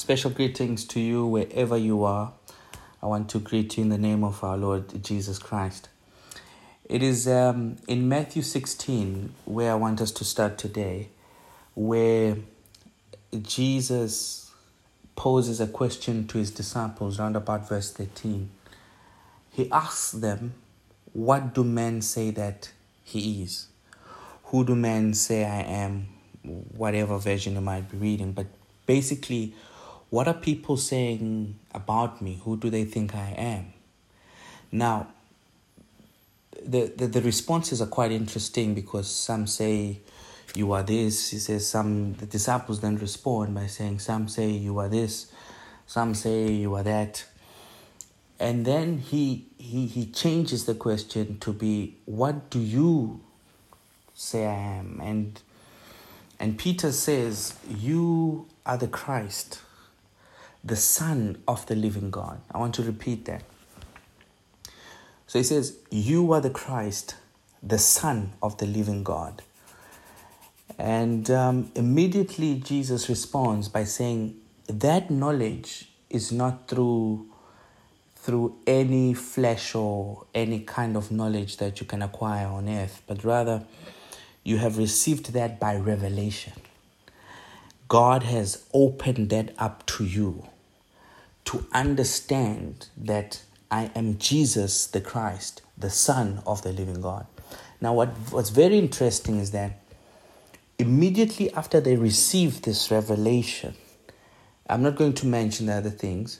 Special greetings to you wherever you are. I want to greet you in the name of our Lord Jesus Christ. It is um, in Matthew 16 where I want us to start today, where Jesus poses a question to his disciples, round about verse 13. He asks them, What do men say that he is? Who do men say I am? Whatever version you might be reading, but basically, what are people saying about me? Who do they think I am? Now, the, the, the responses are quite interesting because some say you are this. He says some the disciples then respond by saying some say you are this, some say you are that. And then he he he changes the question to be what do you say I am? And and Peter says, You are the Christ the Son of the living God. I want to repeat that. So he says, You are the Christ, the Son of the living God. And um, immediately Jesus responds by saying, That knowledge is not through through any flesh or any kind of knowledge that you can acquire on earth, but rather you have received that by revelation. God has opened that up to you to understand that I am Jesus the Christ, the Son of the living God. Now, what, what's very interesting is that immediately after they received this revelation, I'm not going to mention the other things.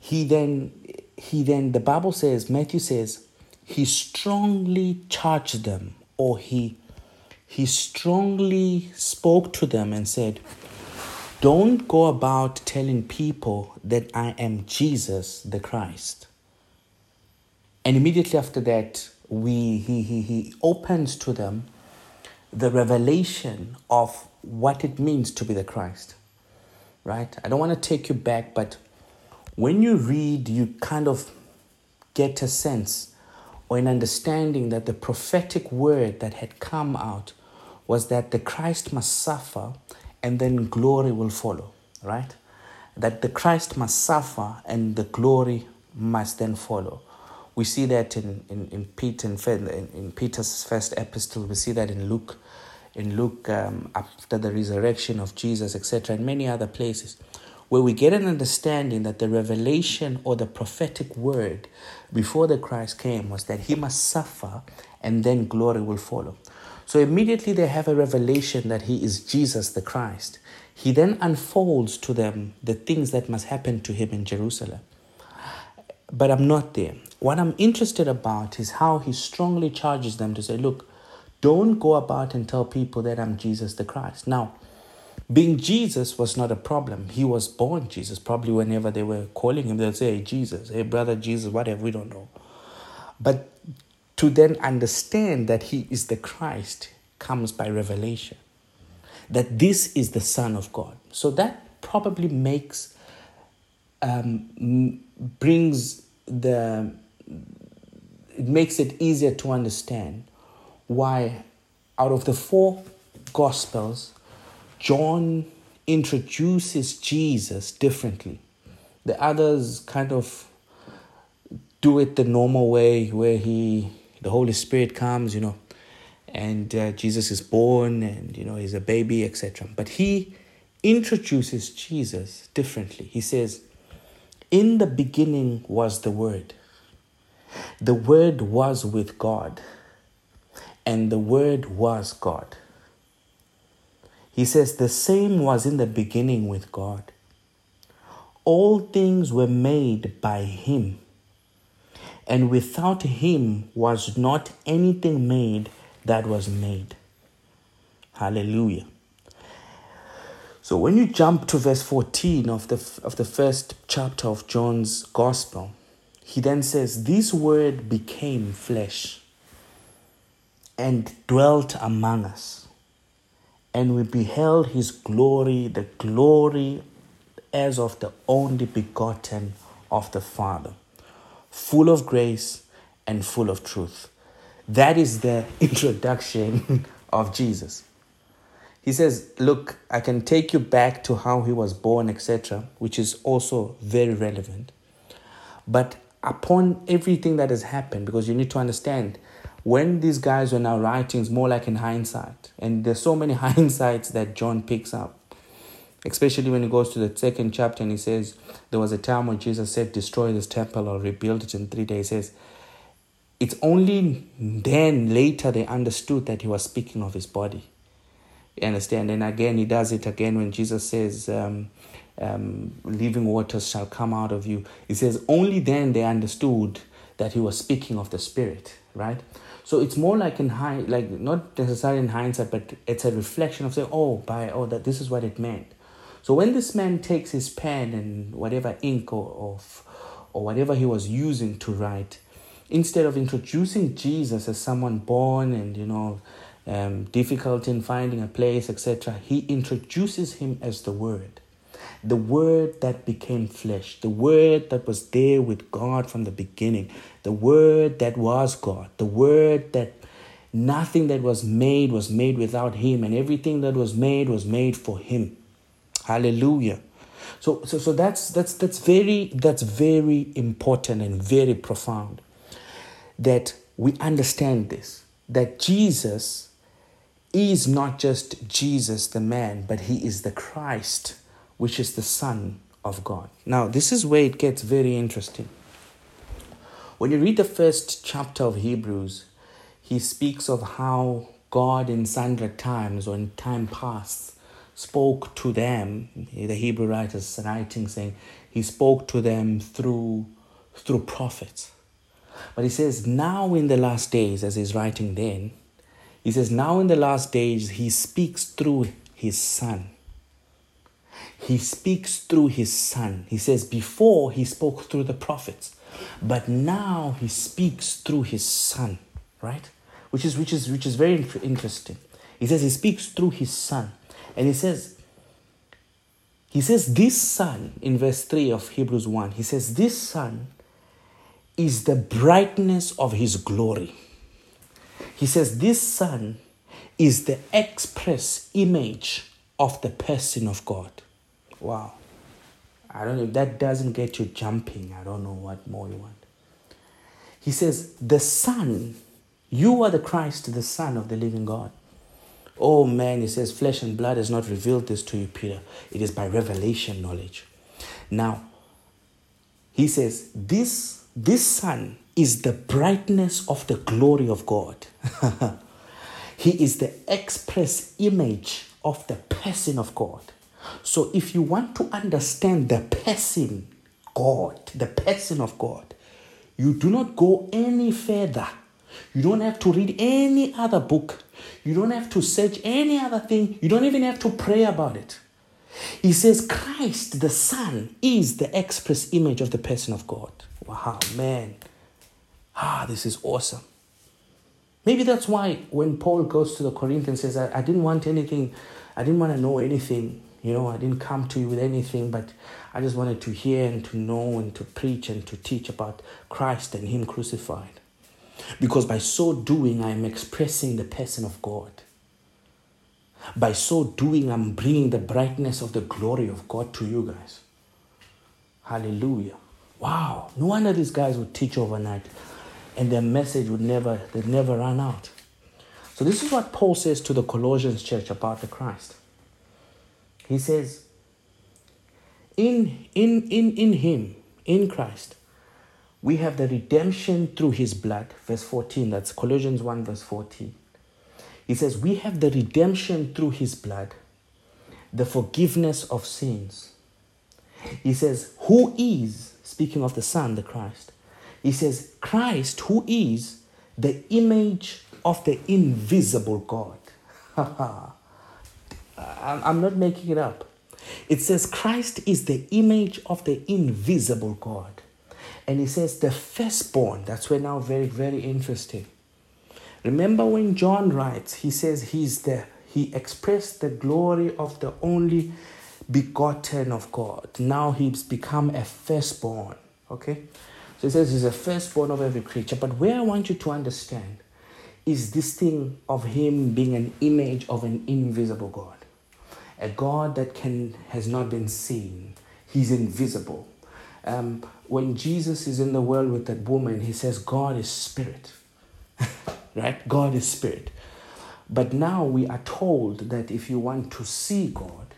He then, he then, the Bible says, Matthew says, he strongly charged them, or he, he strongly spoke to them and said, don't go about telling people that I am Jesus the Christ. And immediately after that, we, he, he, he opens to them the revelation of what it means to be the Christ. Right? I don't want to take you back, but when you read, you kind of get a sense or an understanding that the prophetic word that had come out was that the Christ must suffer and then glory will follow, right? That the Christ must suffer and the glory must then follow. We see that in, in, in, in, in Peter's first epistle, we see that in Luke, in Luke um, after the resurrection of Jesus, etc., and many other places, where we get an understanding that the revelation or the prophetic word before the Christ came was that he must suffer and then glory will follow. So immediately they have a revelation that he is Jesus the Christ. He then unfolds to them the things that must happen to him in Jerusalem. But I'm not there. What I'm interested about is how he strongly charges them to say, look, don't go about and tell people that I'm Jesus the Christ. Now, being Jesus was not a problem. He was born Jesus. Probably whenever they were calling him, they'd say, hey, Jesus, hey, brother Jesus, whatever, we don't know. But to then understand that he is the Christ comes by revelation. That this is the Son of God. So that probably makes, um, brings the, it makes it easier to understand why out of the four Gospels, John introduces Jesus differently. The others kind of do it the normal way where he the Holy Spirit comes, you know, and uh, Jesus is born and, you know, he's a baby, etc. But he introduces Jesus differently. He says, In the beginning was the Word, the Word was with God, and the Word was God. He says, The same was in the beginning with God. All things were made by Him and without him was not anything made that was made. Hallelujah. So when you jump to verse 14 of the, of the first chapter of John's Gospel, he then says, This word became flesh and dwelt among us, and we beheld his glory, the glory as of the only begotten of the Father full of grace and full of truth. That is the introduction of Jesus. he says, Look, I can take you back to how he was born, etc., which is also very relevant. But upon everything that has happened, because you need to understand, when these guys were now writing, it's more like in hindsight. And there's so many hindsights that John picks up. Especially when he goes to the second chapter and he says, There was a time when Jesus said, Destroy this temple or rebuild it in three days. He says, It's only then later they understood that he was speaking of his body. You understand? And again, he does it again when Jesus says, um, um, living waters shall come out of you. He says, only then they understood that he was speaking of the Spirit, right? So it's more like in high, like not necessarily in hindsight, but it's a reflection of saying, oh, by oh, that this is what it meant. So when this man takes his pen and whatever ink or, or, or whatever he was using to write, instead of introducing Jesus as someone born and you know um, difficulty in finding a place, etc., he introduces him as the Word. The Word that became flesh, the Word that was there with God from the beginning, the Word that was God, the Word that nothing that was made was made without Him, and everything that was made was made for Him. Hallelujah. So, so, so that's that's that's very that's very important and very profound that we understand this that Jesus is not just Jesus the man, but he is the Christ, which is the Son of God. Now, this is where it gets very interesting. When you read the first chapter of Hebrews, he speaks of how God in sundry times or in time past spoke to them, the Hebrew writers writing saying he spoke to them through through prophets. But he says now in the last days, as he's writing then, he says, Now in the last days, he speaks through his son. He speaks through his son. He says, Before he spoke through the prophets, but now he speaks through his son, right? Which is, which is, which is very interesting. He says he speaks through his son. And he says, he says, This son, in verse 3 of Hebrews 1, he says, This son is the brightness of his glory he says, This Son is the express image of the person of God. Wow. I don't know if that doesn't get you jumping. I don't know what more you want. He says, The Son, you are the Christ, the Son of the living God. Oh man, he says, flesh and blood has not revealed this to you, Peter. It is by revelation knowledge. Now, he says, This, this Son is the brightness of the glory of God. he is the express image of the person of God. So if you want to understand the person, God, the person of God, you do not go any further. You don't have to read any other book. You don't have to search any other thing. You don't even have to pray about it. He says Christ, the Son, is the express image of the person of God. Wow, man. Ah, this is awesome. Maybe that's why when Paul goes to the Corinthians says, I, I didn't want anything, I didn't want to know anything, you know, I didn't come to you with anything, but I just wanted to hear and to know and to preach and to teach about Christ and Him crucified. Because by so doing, I am expressing the person of God. By so doing, I'm bringing the brightness of the glory of God to you guys. Hallelujah. Wow. No wonder these guys would teach overnight and their message would never, they'd never run out. So this is what Paul says to the Colossians church about the Christ. He says, in, in, in, in him, in Christ, we have the redemption through his blood. Verse 14, that's Colossians 1, verse 14. He says, We have the redemption through his blood, the forgiveness of sins. He says, Who is, speaking of the Son, the Christ, he says, Christ, who is the image of the invisible God. I'm not making it up. It says, Christ is the image of the invisible God. And he says, the firstborn. That's where now very, very interesting. Remember when John writes, he says he's the he expressed the glory of the only begotten of God. Now he's become a firstborn. Okay? So he says he's a firstborn of every creature. But where I want you to understand is this thing of him being an image of an invisible God. A God that can has not been seen. He's invisible. Um, when Jesus is in the world with that woman, he says, God is spirit. right? God is spirit. But now we are told that if you want to see God,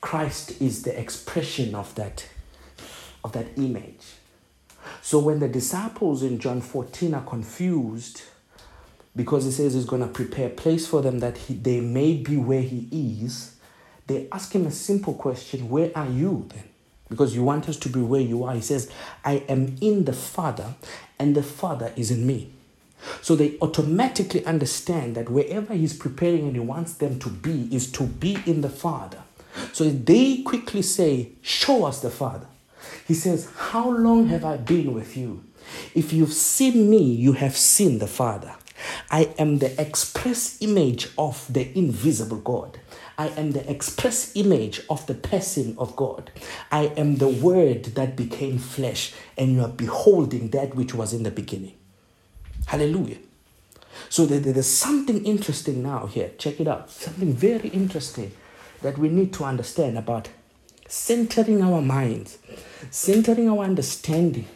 Christ is the expression of that, of that image. So when the disciples in John 14 are confused, because he says he's going to prepare a place for them that he, they may be where he is, they ask him a simple question Where are you then? Because you want us to be where you are. He says, I am in the Father, and the Father is in me. So they automatically understand that wherever he's preparing and he wants them to be is to be in the Father. So they quickly say, Show us the Father. He says, How long have I been with you? If you've seen me, you have seen the Father. I am the express image of the invisible God. I am the express image of the person of God. I am the Word that became flesh, and you are beholding that which was in the beginning. Hallelujah. So there's something interesting now here. Check it out. Something very interesting that we need to understand about centering our minds, centering our understanding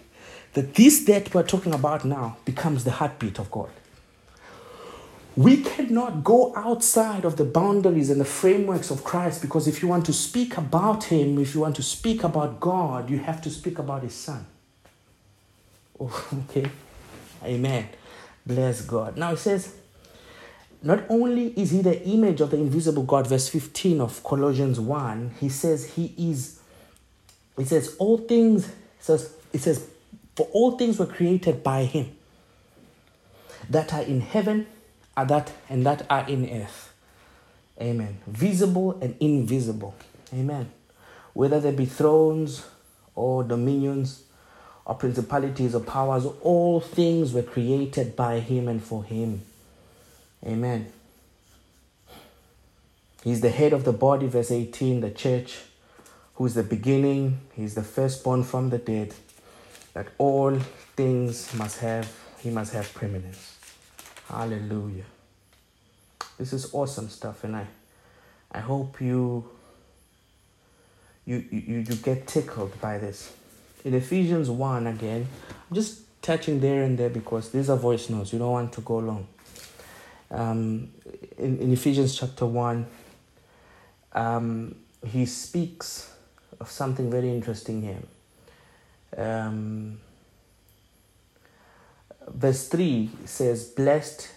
that this that we're talking about now becomes the heartbeat of God. We cannot go outside of the boundaries and the frameworks of Christ because if you want to speak about Him, if you want to speak about God, you have to speak about His Son. Oh, okay. Amen. Bless God. Now it says, not only is he the image of the invisible God, verse 15 of Colossians 1, he says he is, it says, all things, it says, it says, for all things were created by him that are in heaven are that and that are in earth. Amen. Visible and invisible. Amen. Whether there be thrones or dominions or principalities or powers, all things were created by him and for him. Amen. He's the head of the body, verse 18, the church, who is the beginning, he's the firstborn from the dead, that all things must have, he must have preeminence. Hallelujah. This is awesome stuff, and I I hope you you you, you get tickled by this in Ephesians 1 again, I'm just touching there and there because these are voice notes. You don't want to go long. Um, in, in Ephesians chapter 1, um, he speaks of something very interesting here. Um, verse 3 says, Blessed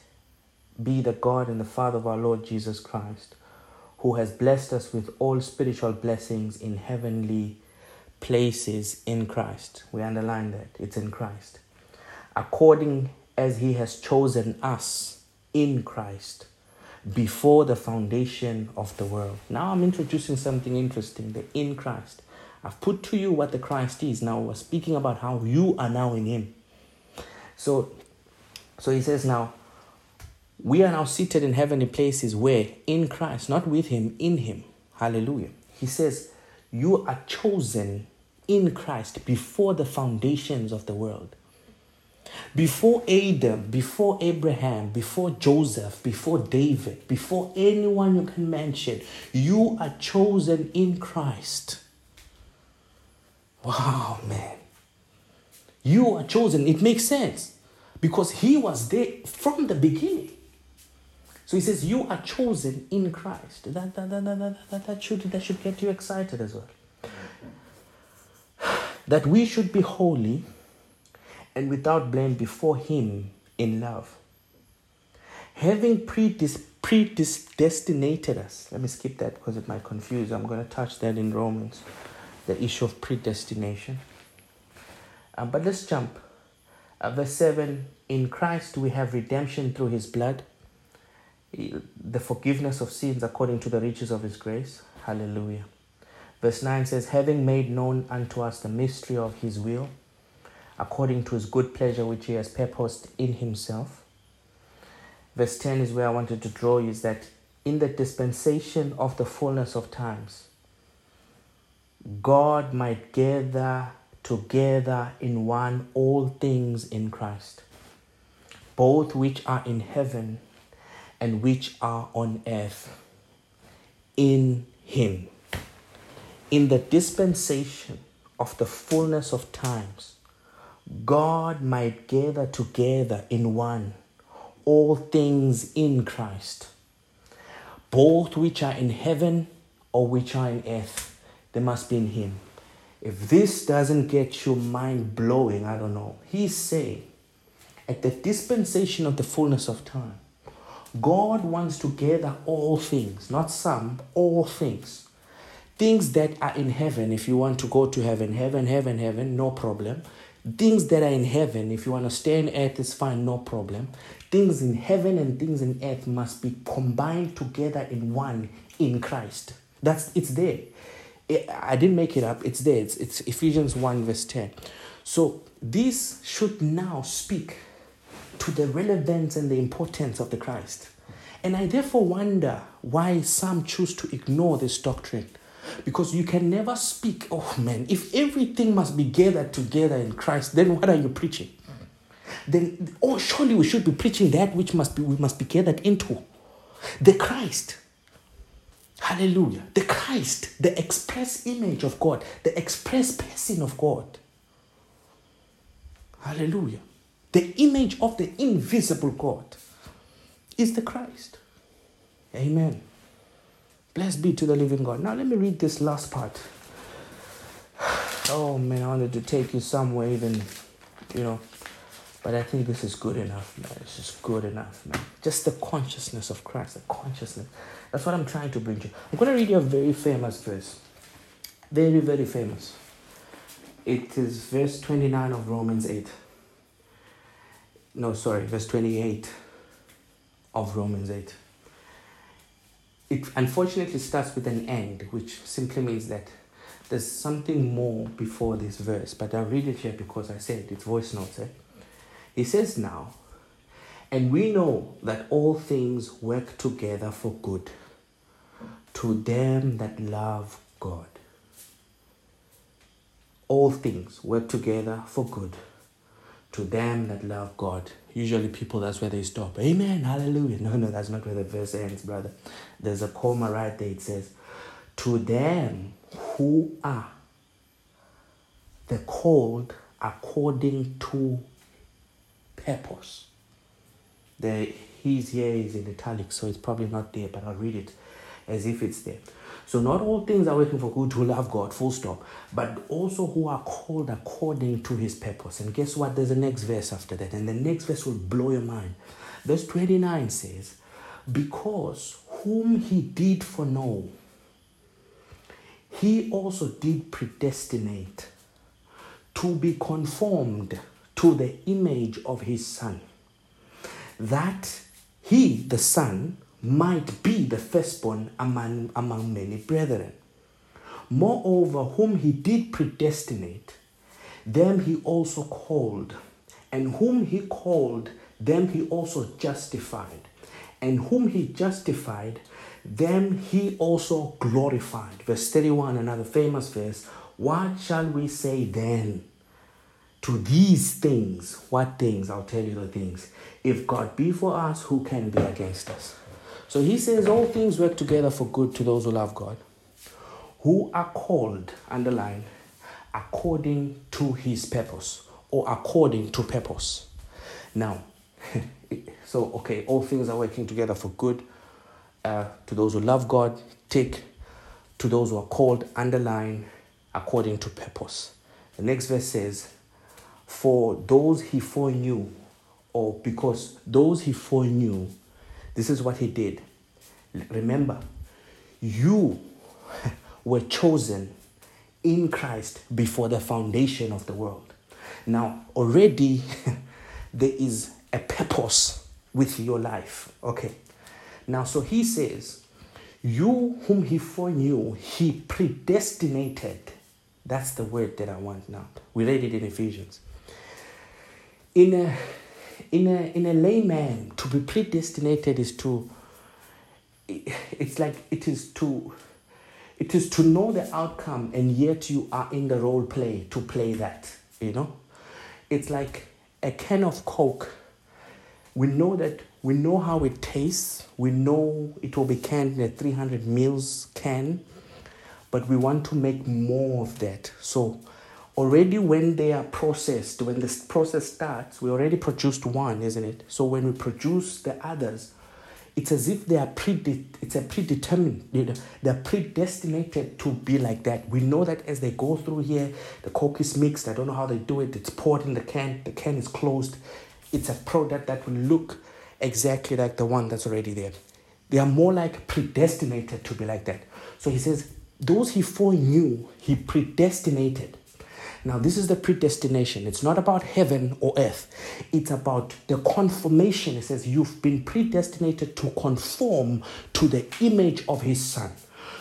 be the God and the Father of our Lord Jesus Christ, who has blessed us with all spiritual blessings in heavenly places in Christ. We underline that it's in Christ. According as He has chosen us in Christ before the foundation of the world. Now I'm introducing something interesting the in Christ. I've put to you what the Christ is. Now we're speaking about how you are now in Him. So, so He says now, we are now seated in heavenly places where in Christ, not with Him, in Him. Hallelujah. He says, you are chosen in Christ before the foundations of the world. Before Adam, before Abraham, before Joseph, before David, before anyone you can mention, you are chosen in Christ. Wow, man. You are chosen. It makes sense because he was there from the beginning. So he says, You are chosen in Christ. That, that, that, that, that, that, should, that should get you excited as well that we should be holy and without blame before Him in love. Having predis- predestinated us, let me skip that because it might confuse. I'm going to touch that in Romans, the issue of predestination. Uh, but let's jump. Uh, verse 7 In Christ we have redemption through His blood, the forgiveness of sins according to the riches of His grace. Hallelujah. Verse 9 says, Having made known unto us the mystery of his will, according to his good pleasure which he has purposed in himself. Verse 10 is where I wanted to draw you: is that in the dispensation of the fullness of times, God might gather together in one all things in Christ, both which are in heaven and which are on earth, in him. In the dispensation of the fullness of times, God might gather together in one all things in Christ, both which are in heaven or which are in earth, they must be in Him. If this doesn't get your mind blowing, I don't know. He's saying, at the dispensation of the fullness of time, God wants to gather all things, not some, all things. Things that are in heaven, if you want to go to heaven, heaven, heaven, heaven, no problem. Things that are in heaven, if you want to stay on earth, it's fine, no problem. Things in heaven and things in earth must be combined together in one in Christ. That's it's there. I didn't make it up. It's there. It's, it's Ephesians 1, verse 10. So this should now speak to the relevance and the importance of the Christ. And I therefore wonder why some choose to ignore this doctrine. Because you can never speak, oh man, if everything must be gathered together in Christ, then what are you preaching? Then oh surely we should be preaching that which must be we must be gathered into. The Christ. Hallelujah. The Christ, the express image of God, the express person of God. Hallelujah. The image of the invisible God is the Christ. Amen. Blessed be to the living God. Now let me read this last part. Oh man, I wanted to take you somewhere even, you know, but I think this is good enough, man. It's just good enough, man. Just the consciousness of Christ, the consciousness. That's what I'm trying to bring to you. I'm going to read you a very famous verse. Very, very famous. It is verse 29 of Romans 8. No, sorry, verse 28 of Romans 8. It unfortunately starts with an end, which simply means that there's something more before this verse, but I'll read it here because I said it's voice notes. Eh? He says now, and we know that all things work together for good to them that love God. All things work together for good to them that love God. Usually, people, that's where they stop. Amen, hallelujah. No, no, that's not where the verse ends, brother. There's a comma right there. It says, To them who are the called according to purpose. The he's here is in italics, so it's probably not there, but I'll read it as if it's there. So not all things are working for good who love God, full stop, but also who are called according to his purpose. And guess what? There's a next verse after that, and the next verse will blow your mind. Verse 29 says, Because whom he did foreknow, he also did predestinate to be conformed to the image of his son, that he, the son, might be the firstborn among, among many brethren. Moreover, whom he did predestinate, them he also called, and whom he called, them he also justified, and whom he justified, them he also glorified. Verse 31, another famous verse. What shall we say then? to these things. What things? I'll tell you the things. If God be for us, who can be against us? So he says, All things work together for good to those who love God, who are called, underline, according to his purpose or according to purpose. Now, so okay, all things are working together for good uh, to those who love God, take to those who are called, underline, according to purpose. The next verse says, for those he foreknew, or because those he foreknew, this is what he did. Remember, you were chosen in Christ before the foundation of the world. Now, already there is a purpose with your life. Okay. Now, so he says, You whom he foreknew, he predestinated. That's the word that I want now. We read it in Ephesians in a in a in a layman to be predestinated is to it's like it is to it is to know the outcome and yet you are in the role play to play that you know it's like a can of coke we know that we know how it tastes. We know it will be canned in a 300 mils can, but we want to make more of that. So already when they are processed, when this process starts, we already produced one, isn't it? So when we produce the others, it's as if they are prede- it's a predetermined you know, they're predestinated to be like that. We know that as they go through here the coke is mixed i don't know how they do it it's poured in the can the can is closed. It's a product that will look exactly like the one that's already there. They are more like predestinated to be like that. So he says those he foreknew he predestinated now, this is the predestination. It's not about heaven or earth, it's about the conformation. It says, You've been predestinated to conform to the image of his son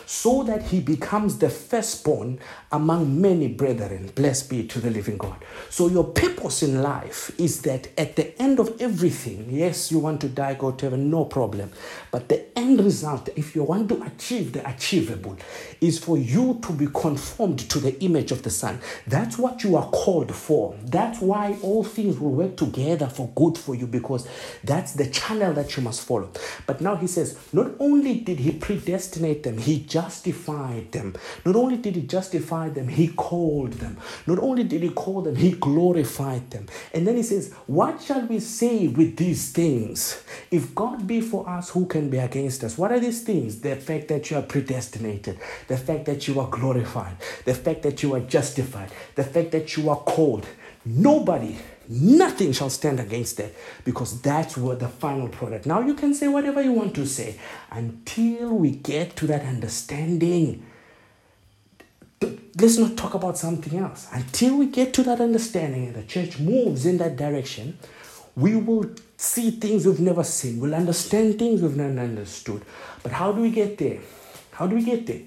so that he becomes the firstborn among many brethren. Blessed be to the living God. So, your purpose in life is that at the end of everything, yes, you want to die, go to heaven, no problem. But the end result, if you want to achieve the achievable, is for you to be conformed to the image of the Son. That's what you are called for. That's why all things will work together for good for you because that's the channel that you must follow. But now he says, not only did he predestinate them, he just justified them. Not only did he justify them, he called them. Not only did he call them, he glorified them. And then he says, What shall we say with these things? If God be for us, who can be against us? What are these things? The fact that you are predestinated, the fact that you are glorified, the fact that you are justified, the fact that you are called. Nobody Nothing shall stand against that because that's what the final product. Now you can say whatever you want to say until we get to that understanding. Let's not talk about something else. Until we get to that understanding and the church moves in that direction, we will see things we've never seen. We'll understand things we've never understood. But how do we get there? How do we get there?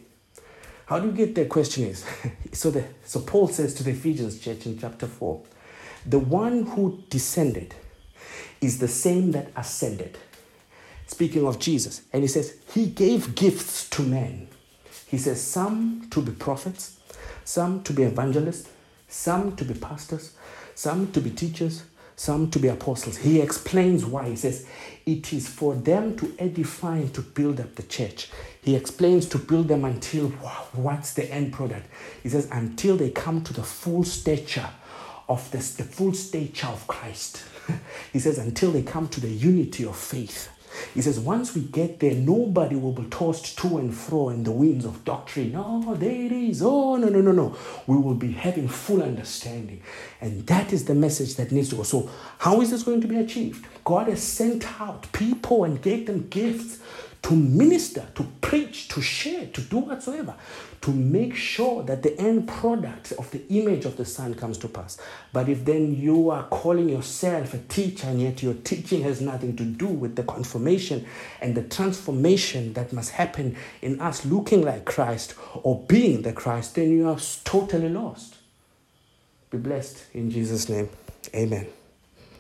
How do we get there? Question is so the so Paul says to the Ephesians church in chapter 4 the one who descended is the same that ascended. Speaking of Jesus, and he says, He gave gifts to men. He says, Some to be prophets, some to be evangelists, some to be pastors, some to be teachers, some to be apostles. He explains why. He says, It is for them to edify and to build up the church. He explains to build them until what's the end product? He says, Until they come to the full stature of the full stature of Christ. he says, until they come to the unity of faith. He says, once we get there, nobody will be tossed to and fro in the winds of doctrine. Oh, there it is. Oh, no, no, no, no. We will be having full understanding. And that is the message that needs to go. So, how is this going to be achieved? God has sent out people and gave them gifts to minister, to preach, to share, to do whatsoever, to make sure that the end product of the image of the Son comes to pass. But if then you are calling yourself a teacher and yet your teaching has nothing to do with the confirmation and the transformation that must happen in us looking like Christ or being the Christ, then you are totally lost. Be blessed in Jesus' name. Amen.